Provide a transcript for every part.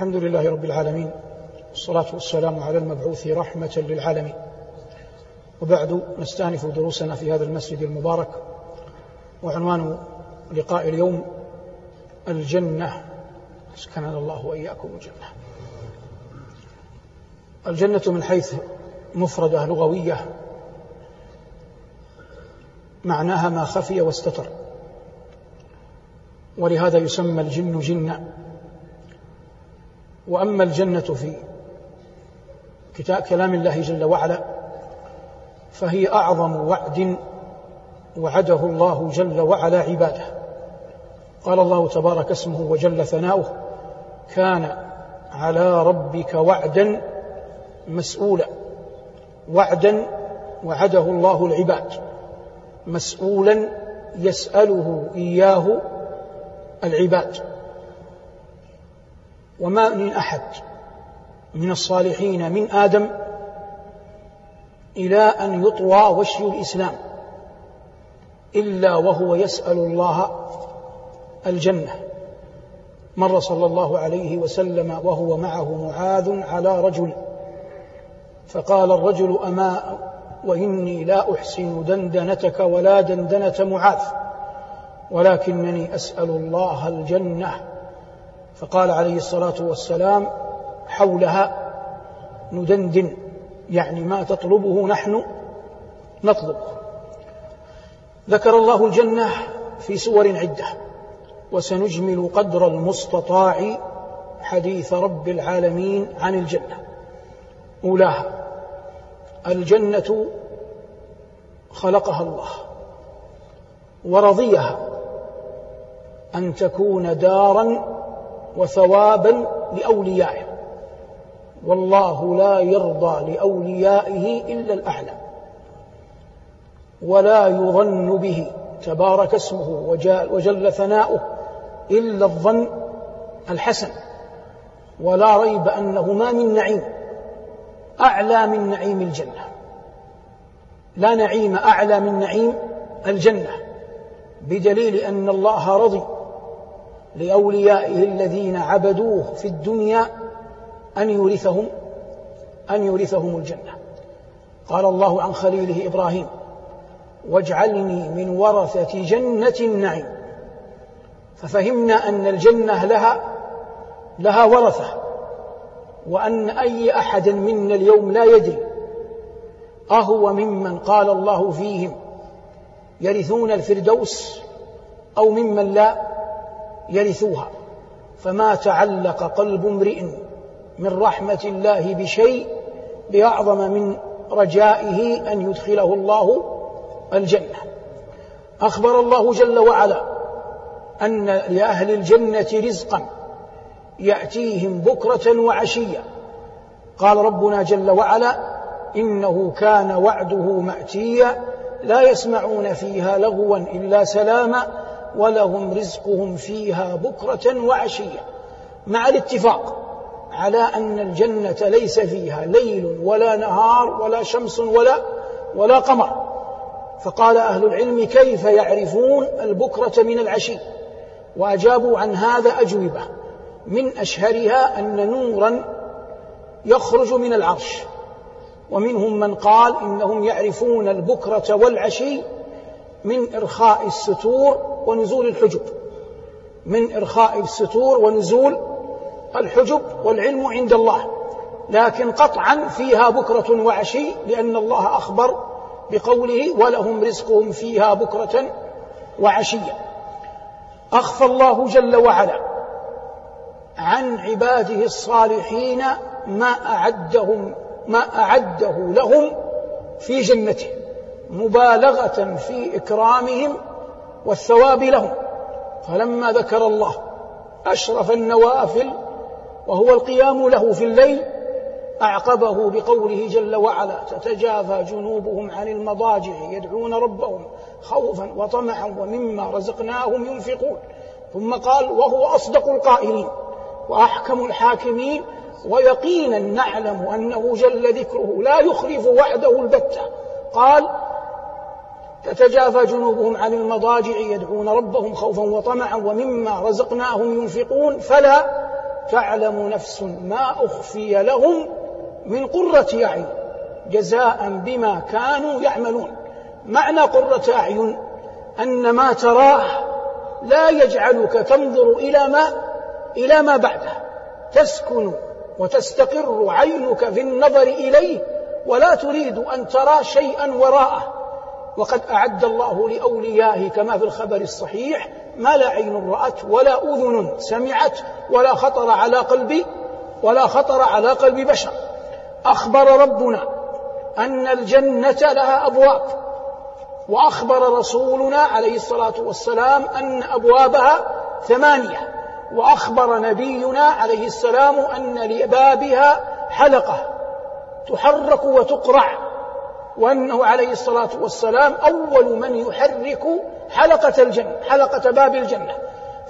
الحمد لله رب العالمين والصلاة والسلام على المبعوث رحمة للعالمين. وبعد نستأنف دروسنا في هذا المسجد المبارك وعنوان لقاء اليوم الجنة. أسكننا الله وإياكم الجنة. الجنة من حيث مفردة لغوية معناها ما خفي واستتر. ولهذا يسمى الجن جنا وأما الجنة في كتاب كلام الله جل وعلا فهي أعظم وعد وعده الله جل وعلا عباده. قال الله تبارك اسمه وجل ثناؤه كان على ربك وعدا مسؤولا. وعدا وعده الله العباد. مسؤولا يسأله إياه العباد. وما من أحد من الصالحين من آدم إلى أن يطوى وشي الإسلام إلا وهو يسأل الله الجنة. مر صلى الله عليه وسلم وهو معه معاذ على رجل فقال الرجل أما وإني لا أحسن دندنتك ولا دندنة معاذ ولكنني أسأل الله الجنة. فقال عليه الصلاة والسلام حولها ندندن يعني ما تطلبه نحن نطلبه ذكر الله الجنة في سور عدة وسنجمل قدر المستطاع حديث رب العالمين عن الجنة. أولاها الجنة خلقها الله ورضيها أن تكون دارا وثوابا لأوليائه. والله لا يرضى لأوليائه إلا الأعلى. ولا يظن به تبارك اسمه وجل ثناؤه إلا الظن الحسن. ولا ريب أنه ما من نعيم أعلى من نعيم الجنة. لا نعيم أعلى من نعيم الجنة بدليل أن الله رضي لأوليائه الذين عبدوه في الدنيا أن يورثهم أن يورثهم الجنة. قال الله عن خليله إبراهيم واجعلني من ورثة جنة النعيم. ففهمنا أن الجنة لها لها ورثة وأن أي أحد منا اليوم لا يدري أهو ممن قال الله فيهم يرثون الفردوس أو ممن لا يرثوها. فما تعلق قلب امرئ من رحمة الله بشيء بأعظم من رجائه أن يدخله الله الجنة. أخبر الله جل وعلا أن لأهل الجنة رزقا يأتيهم بكرة وعشيا قال ربنا جل وعلا إنه كان وعده مأتيا لا يسمعون فيها لغوا إلا سلاما ولهم رزقهم فيها بكرة وعشيا مع الاتفاق على أن الجنة ليس فيها ليل ولا نهار ولا شمس ولا ولا قمر. فقال أهل العلم كيف يعرفون البكرة من العشي؟ وأجابوا عن هذا أجوبة من أشهرها أن نورا يخرج من العرش ومنهم من قال إنهم يعرفون البكرة والعشي من إرخاء الستور ونزول الحجب. من إرخاء الستور ونزول الحجب والعلم عند الله. لكن قطعا فيها بكرة وعشي لأن الله أخبر بقوله ولهم رزقهم فيها بكرة وعشيا أخفى الله جل وعلا عن عباده الصالحين ما أعدهم ما أعده لهم في جنته. مبالغة في إكرامهم والثواب لهم. فلما ذكر الله أشرف النوافل وهو القيام له في الليل أعقبه بقوله جل وعلا تتجافى جنوبهم عن المضاجع يدعون ربهم خوفا وطمعا ومما رزقناهم ينفقون. ثم قال وهو أصدق القائلين وأحكم الحاكمين ويقينا نعلم أنه جل ذكره لا يخلف وعده البتة. قال تتجافى جنوبهم عن المضاجع يدعون ربهم خوفا وطمعا ومما رزقناهم ينفقون. فلا تعلم نفس ما أخفي لهم من قرة أعين جزاء بما كانوا يعملون. معنى قرة أعين أن ما تراه لا يجعلك تنظر إلى ما إلى ما بعده. تسكن وتستقر عينك في النظر إليه ولا تريد أن ترى شيئا وراءه. وقد أعد الله لأوليائه كما في الخبر الصحيح ما لا عين رأت ولا أذن سمعت ولا خطر على قلب ولا خطر على قلب بشر. أخبر ربنا أن الجنة لها أبواب وأخبر رسولنا عليه الصلاة والسلام أن أبوابها ثمانية وأخبر نبينا عليه السلام أن لبابها حلقة تحرك وتقرع. وأنه عليه الصلاة والسلام أول من يحرك حلقة الجنة حلقة باب الجنة.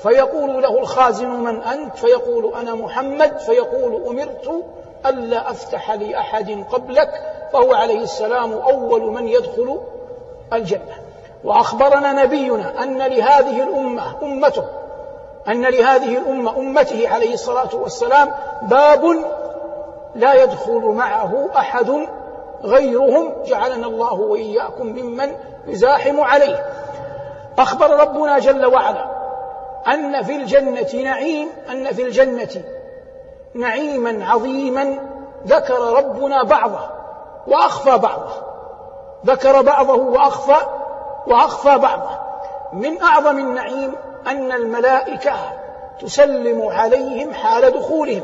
فيقول له الخازن من أنت؟ فيقول أنا محمد. فيقول أمرت ألا أفتح لأحد قبلك. فهو عليه السلام أول من يدخل الجنة. وأخبرنا نبينا أن لهذه الأمة أمته أن لهذه الأمة أمته عليه الصلاة والسلام باب لا يدخل معه أحد غيرهم جعلنا الله وإياكم ممن يزاحم عليه. أخبر ربنا جل وعلا أن في الجنة نعيم أن في الجنة نعيما عظيما ذكر ربنا بعضه وأخفى بعضه. ذكر بعضه وأخفى وأخفى بعضه. من أعظم النعيم أن الملائكة تسلم عليهم حال دخولهم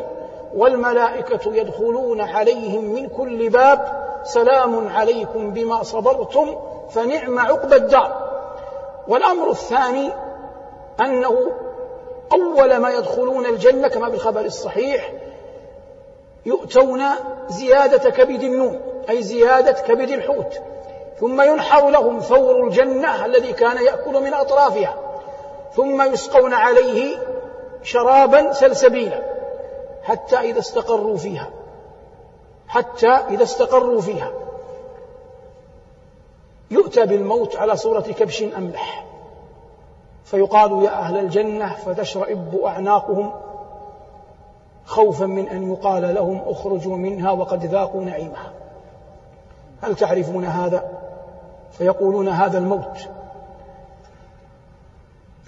والملائكة يدخلون عليهم من كل باب سلام عليكم بما صبرتم فنعم عقبى الدار. والأمر الثاني أنه أول ما يدخلون الجنة كما بالخبر الصحيح يؤتون زيادة كبد النوم أي زيادة كبد الحوت. ثم ينحر لهم ثور الجنة الذي كان يأكل من أطرافها. ثم يسقون عليه شرابا سلسبيلا حتى إذا استقروا فيها. حتى إذا استقروا فيها. يؤتى بالموت على صورة كبش أملح. فيقال يا أهل الجنة فتشرئب أعناقهم خوفا من أن يقال لهم اخرجوا منها وقد ذاقوا نعيمها. هل تعرفون هذا؟ فيقولون هذا الموت.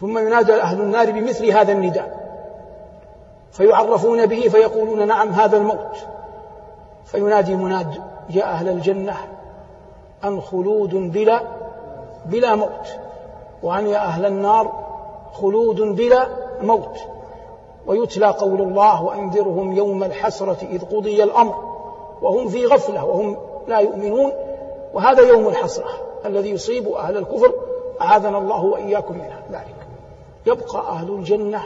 ثم ينادى أهل النار بمثل هذا النداء. فيعرفون به فيقولون نعم هذا الموت. فينادي مناد يا أهل الجنة أن خلود بلا بلا موت؟ وأن يا أهل النار خلود بلا موت؟ ويتلى قول الله وأنذرهم يوم الحسرة إذ قضي الأمر وهم في غفلة وهم لا يؤمنون. وهذا يوم الحسرة الذي يصيب أهل الكفر أعاذنا الله وإياكم من ذلك. يبقى أهل الجنة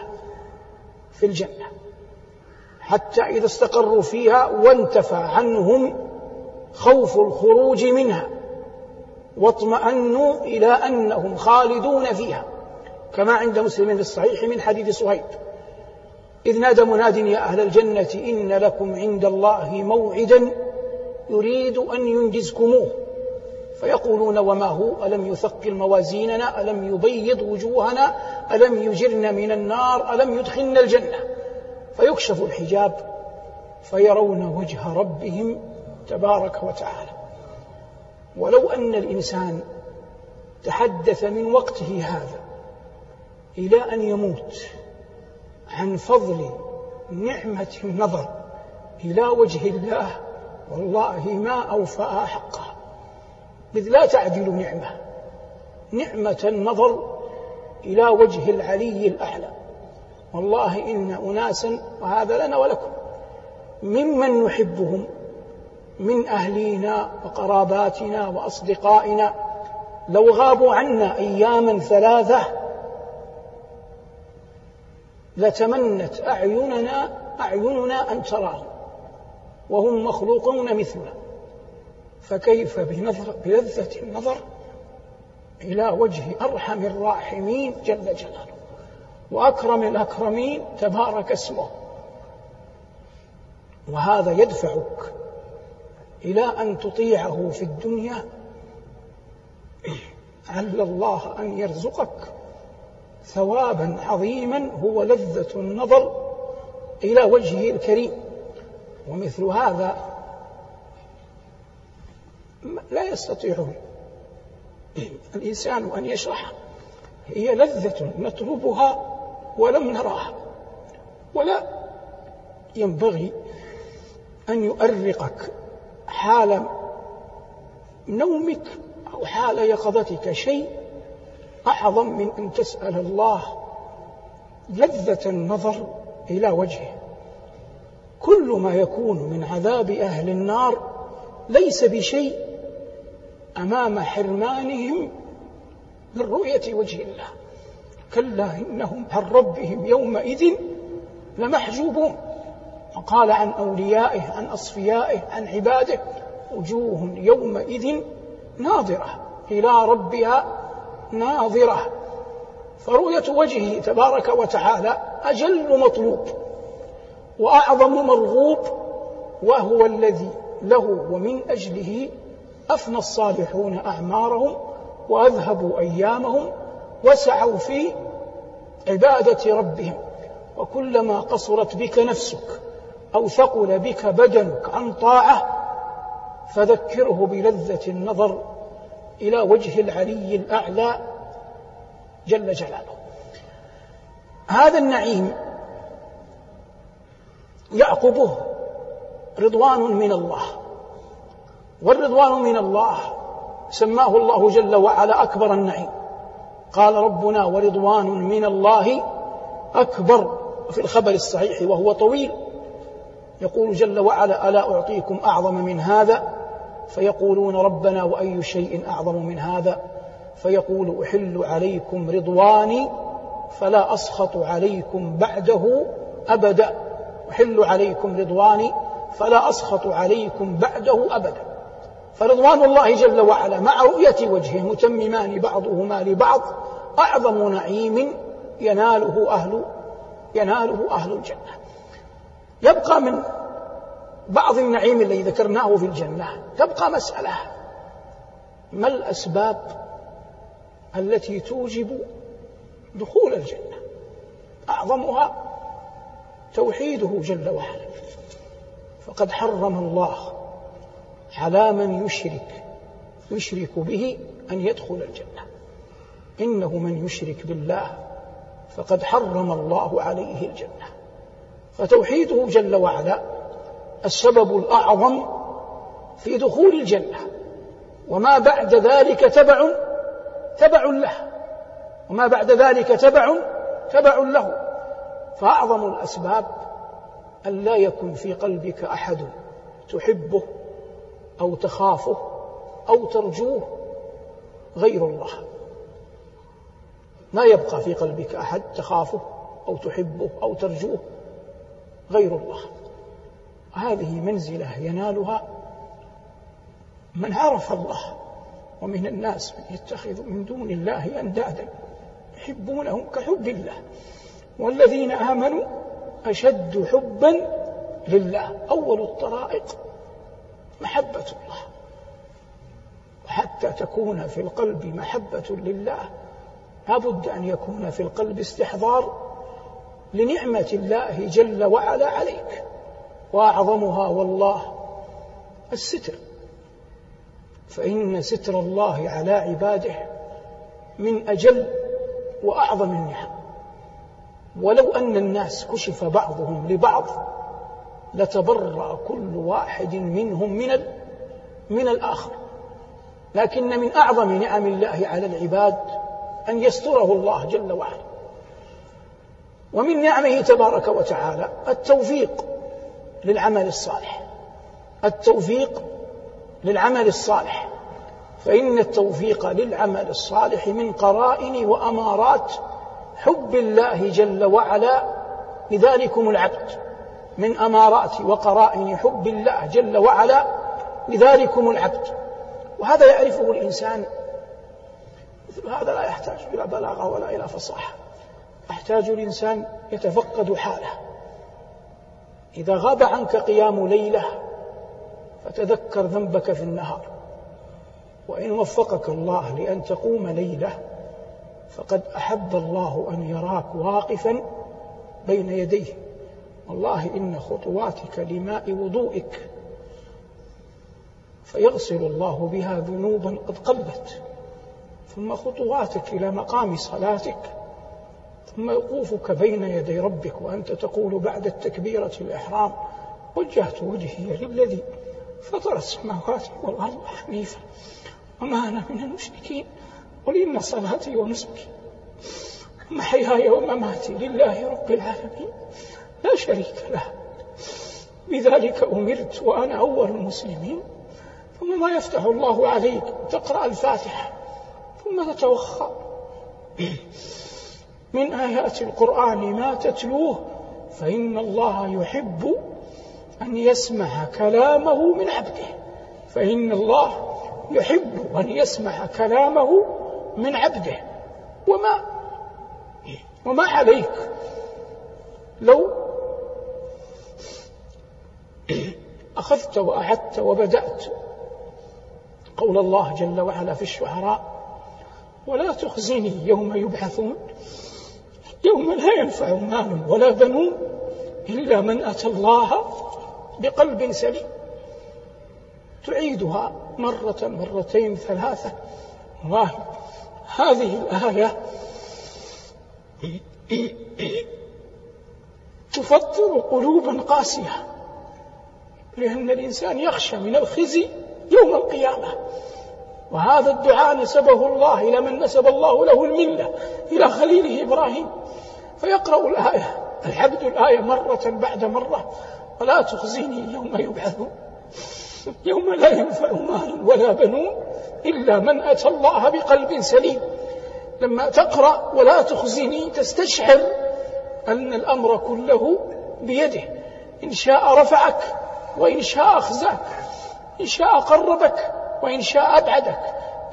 في الجنة. حتى إذا استقروا فيها وانتفى عنهم خوف الخروج منها واطمأنوا إلى أنهم خالدون فيها. كما عند مسلم في الصحيح من حديث صهيب إذ نادى مناد يا أهل الجنة إن لكم عند الله موعدا يريد أن ينجزكموه. فيقولون وما هو؟ ألم يثقل موازيننا؟ ألم يبيض وجوهنا؟ ألم يجرنا من النار؟ ألم يدخلنا الجنة؟ فيكشف الحجاب فيرون وجه ربهم تبارك وتعالى. ولو أن الإنسان تحدث من وقته هذا إلى أن يموت عن فضل نعمة النظر إلى وجه الله والله ما أوفأ حقه. إذ لا تعدل نعمة نعمة النظر إلى وجه العلي الأعلى. والله إن أناسا وهذا لنا ولكم ممن نحبهم من أهلينا وقراباتنا وأصدقائنا لو غابوا عنا أياما ثلاثة لتمنت أعيننا أعيننا أن تراهم وهم مخلوقون مثلنا فكيف بنظر بلذة النظر إلى وجه أرحم الراحمين جل جلاله وأكرم الأكرمين تبارك اسمه. وهذا يدفعك إلى أن تطيعه في الدنيا. عل الله أن يرزقك ثوابا عظيما هو لذة النظر إلى وجهه الكريم. ومثل هذا لا يستطيع الإنسان أن يشرح هي لذة نطلبها ولم نراها ولا ينبغي أن يؤرقك حال نومك أو حال يقظتك شيء أعظم من أن تسأل الله لذة النظر إلى وجهه. كل ما يكون من عذاب أهل النار ليس بشيء أمام حرمانهم من رؤية وجه الله. كلا إنهم عن ربهم يومئذ لمحجوبون. وقال عن أوليائه عن أصفيائه عن عباده وجوه يومئذ ناظرة إلى ربها ناظرة. فرؤية وجهه تبارك وتعالى أجل مطلوب وأعظم مرغوب وهو الذي له ومن أجله أفنى الصالحون أعمارهم وأذهبوا أيامهم وسعوا في عبادة ربهم. وكلما قصرت بك نفسك أو ثقل بك بدنك عن طاعة فذكره بلذة النظر إلى وجه العلي الأعلى جل جلاله. هذا النعيم يعقبه رضوان من الله. والرضوان من الله سماه الله جل وعلا أكبر النعيم. قال ربنا ورضوان من الله أكبر في الخبر الصحيح وهو طويل. يقول جل وعلا ألا أعطيكم أعظم من هذا؟ فيقولون ربنا وأي شيء أعظم من هذا؟ فيقول أحل عليكم رضواني فلا أسخط عليكم بعده أبدا. أحل عليكم رضواني فلا أسخط عليكم بعده أبدا. فرضوان الله جل وعلا مع رؤية وجهه متممان بعضهما لبعض أعظم نعيم يناله أهل يناله أهل الجنة. يبقى من بعض النعيم الذي ذكرناه في الجنة تبقى مسألة ما الأسباب التي توجب دخول الجنة؟ أعظمها توحيده جل وعلا. فقد حرم الله على من يشرك يشرك به أن يدخل الجنة. إنه من يشرك بالله فقد حرم الله عليه الجنة. فتوحيده جل وعلا السبب الأعظم في دخول الجنة. وما بعد ذلك تبع تبع له. وما بعد ذلك تبع تبع له. فأعظم الأسباب أن لا يكن في قلبك أحد تحبه أو تخافه أو ترجوه غير الله. ما يبقى في قلبك أحد تخافه أو تحبه أو ترجوه غير الله. هذه منزلة ينالها من عرف الله. ومن الناس من يتخذ من دون الله أندادا يحبونهم كحب الله. والذين آمنوا أشد حبا لله. أول الطرائق محبة الله. وحتى تكون في القلب محبة لله لابد أن يكون في القلب استحضار لنعمة الله جل وعلا عليك. وأعظمها والله الستر. فإن ستر الله على عباده من أجل وأعظم النعم. ولو أن الناس كشف بعضهم لبعض لتبرأ كل واحد منهم من من الآخر. لكن من أعظم نعم الله على العباد أن يستره الله جل وعلا. ومن نعمه تبارك وتعالى التوفيق للعمل الصالح. التوفيق للعمل الصالح. فإن التوفيق للعمل الصالح من قرائن وأمارات حب الله جل وعلا لذلكم العبد. من أمارات وقرائن حب الله جل وعلا لذلكم العبد. وهذا يعرفه الإنسان. مثل هذا لا يحتاج إلى بلاغة ولا إلى فصاحة. يحتاج الإنسان يتفقد حاله. إذا غاب عنك قيام ليلة فتذكر ذنبك في النهار. وإن وفقك الله لأن تقوم ليلة فقد أحب الله أن يراك واقفا بين يديه. والله إن خطواتك لماء وضوئك فيغسل الله بها ذنوبا قد قلت. ثم خطواتك إلى مقام صلاتك ثم وقوفك بين يدي ربك وأنت تقول بعد التكبيرة الإحرام وجهت وجهي للذي فطر السماوات والأرض حنيفا. وما أنا من المشركين قل إن صلاتي ونسكي. ومحياي ومماتي لله رب العالمين. لا شريك له. بذلك أمرت وأنا أول المسلمين. ثم ما يفتح الله عليك تقرأ الفاتحة. ثم تتوخى. من آيات القرآن ما تتلوه. فإن الله يحب أن يسمع كلامه من عبده. فإن الله يحب أن يسمع كلامه من عبده. وما وما عليك لو أخذت وأعدت وبدأت قول الله جل وعلا في الشعراء ولا تخزني يوم يبعثون يوم لا ينفع مال ولا بنون إلا من أتى الله بقلب سليم. تعيدها مرة مرتين ثلاثة. والله هذه الآية تفطر قلوبا قاسية. لأن الإنسان يخشى من الخزي يوم القيامة. وهذا الدعاء نسبه الله إلى من نسب الله له الملة إلى خليله إبراهيم. فيقرأ الآية العبد الآية مرة بعد مرة ولا تخزيني يوم يبعثون يوم لا ينفع مال ولا بنون إلا من أتى الله بقلب سليم. لما تقرأ ولا تخزني تستشعر أن الأمر كله بيده إن شاء رفعك وإن شاء أخزاك إن شاء قربك وإن شاء أبعدك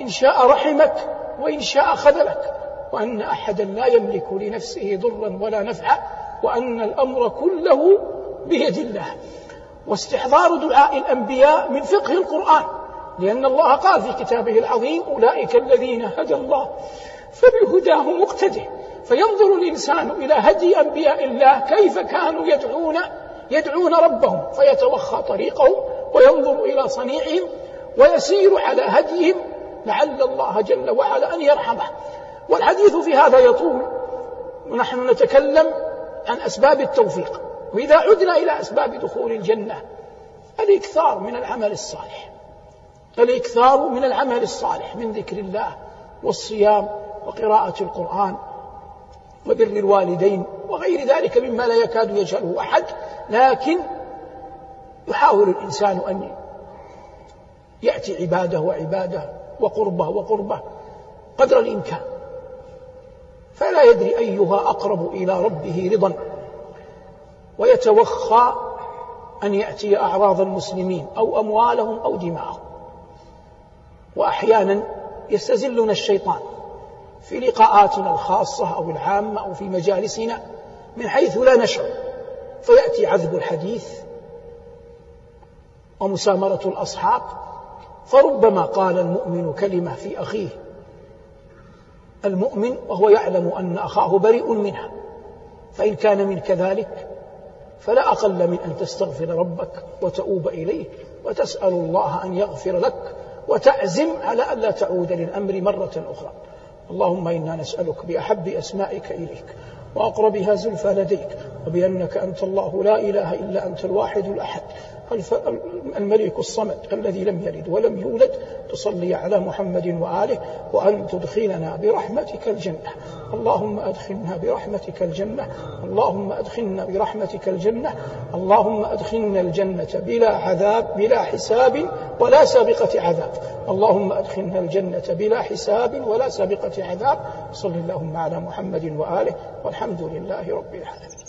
إن شاء رحمك وإن شاء خذلك. وأن أحدا لا يملك لنفسه ضرا ولا نفعا وأن الأمر كله بيد الله. واستحضار دعاء الأنبياء من فقه القرآن لأن الله قال في كتابه العظيم أولئك الذين هدى الله فبهداه مقتده فينظر الإنسان إلى هدي أنبياء الله كيف كانوا يدعون يدعون ربهم فيتوخى طريقهم وينظر إلى صنيعهم ويسير على هديهم لعل الله جل وعلا أن يرحمه. والحديث في هذا يطول. ونحن نتكلم عن أسباب التوفيق. وإذا عدنا إلى أسباب دخول الجنة الإكثار من العمل الصالح. الإكثار من العمل الصالح من ذكر الله والصيام وقراءة القرآن وبر الوالدين وغير ذلك مما لا يكاد يجهله أحد. لكن يحاول الإنسان أن يأتي عبادة وعبادة وقربة وقربة قدر الإمكان. فلا يدري أيها أقرب إلى ربه رضا. ويتوخى أن يأتي أعراض المسلمين أو أموالهم أو دماءهم وأحيانا يستزلنا الشيطان في لقاءاتنا الخاصة أو العامة أو في مجالسنا من حيث لا نشعر. فيأتي عذب الحديث ومسامرة الأصحاب. فربما قال المؤمن كلمة في أخيه المؤمن وهو يعلم أن أخاه بريء منها فإن كان من كذلك فلا أقل من أن تستغفر ربك وتؤوب إليه وتسأل الله أن يغفر لك وتعزم على ألا تعود للأمر مرة أخرى. اللهم إنا نسألك بأحب أسمائك إليك. وأقربها زلفى لديك وبأنك أنت الله لا إله إلا أنت الواحد الأحد. الملك الصمد الذي لم يلد ولم يولد تصلي على محمد وآله وأن تدخلنا برحمتك الجنة. اللهم أدخلنا برحمتك الجنة. اللهم أدخلنا برحمتك الجنة. اللهم أدخلنا الجنة بلا عذاب بلا حساب ولا سابقة عذاب. اللهم أدخلنا الجنة بلا حساب ولا سابقة عذاب. صل اللهم على محمد وآله. والحمد لله رب العالمين.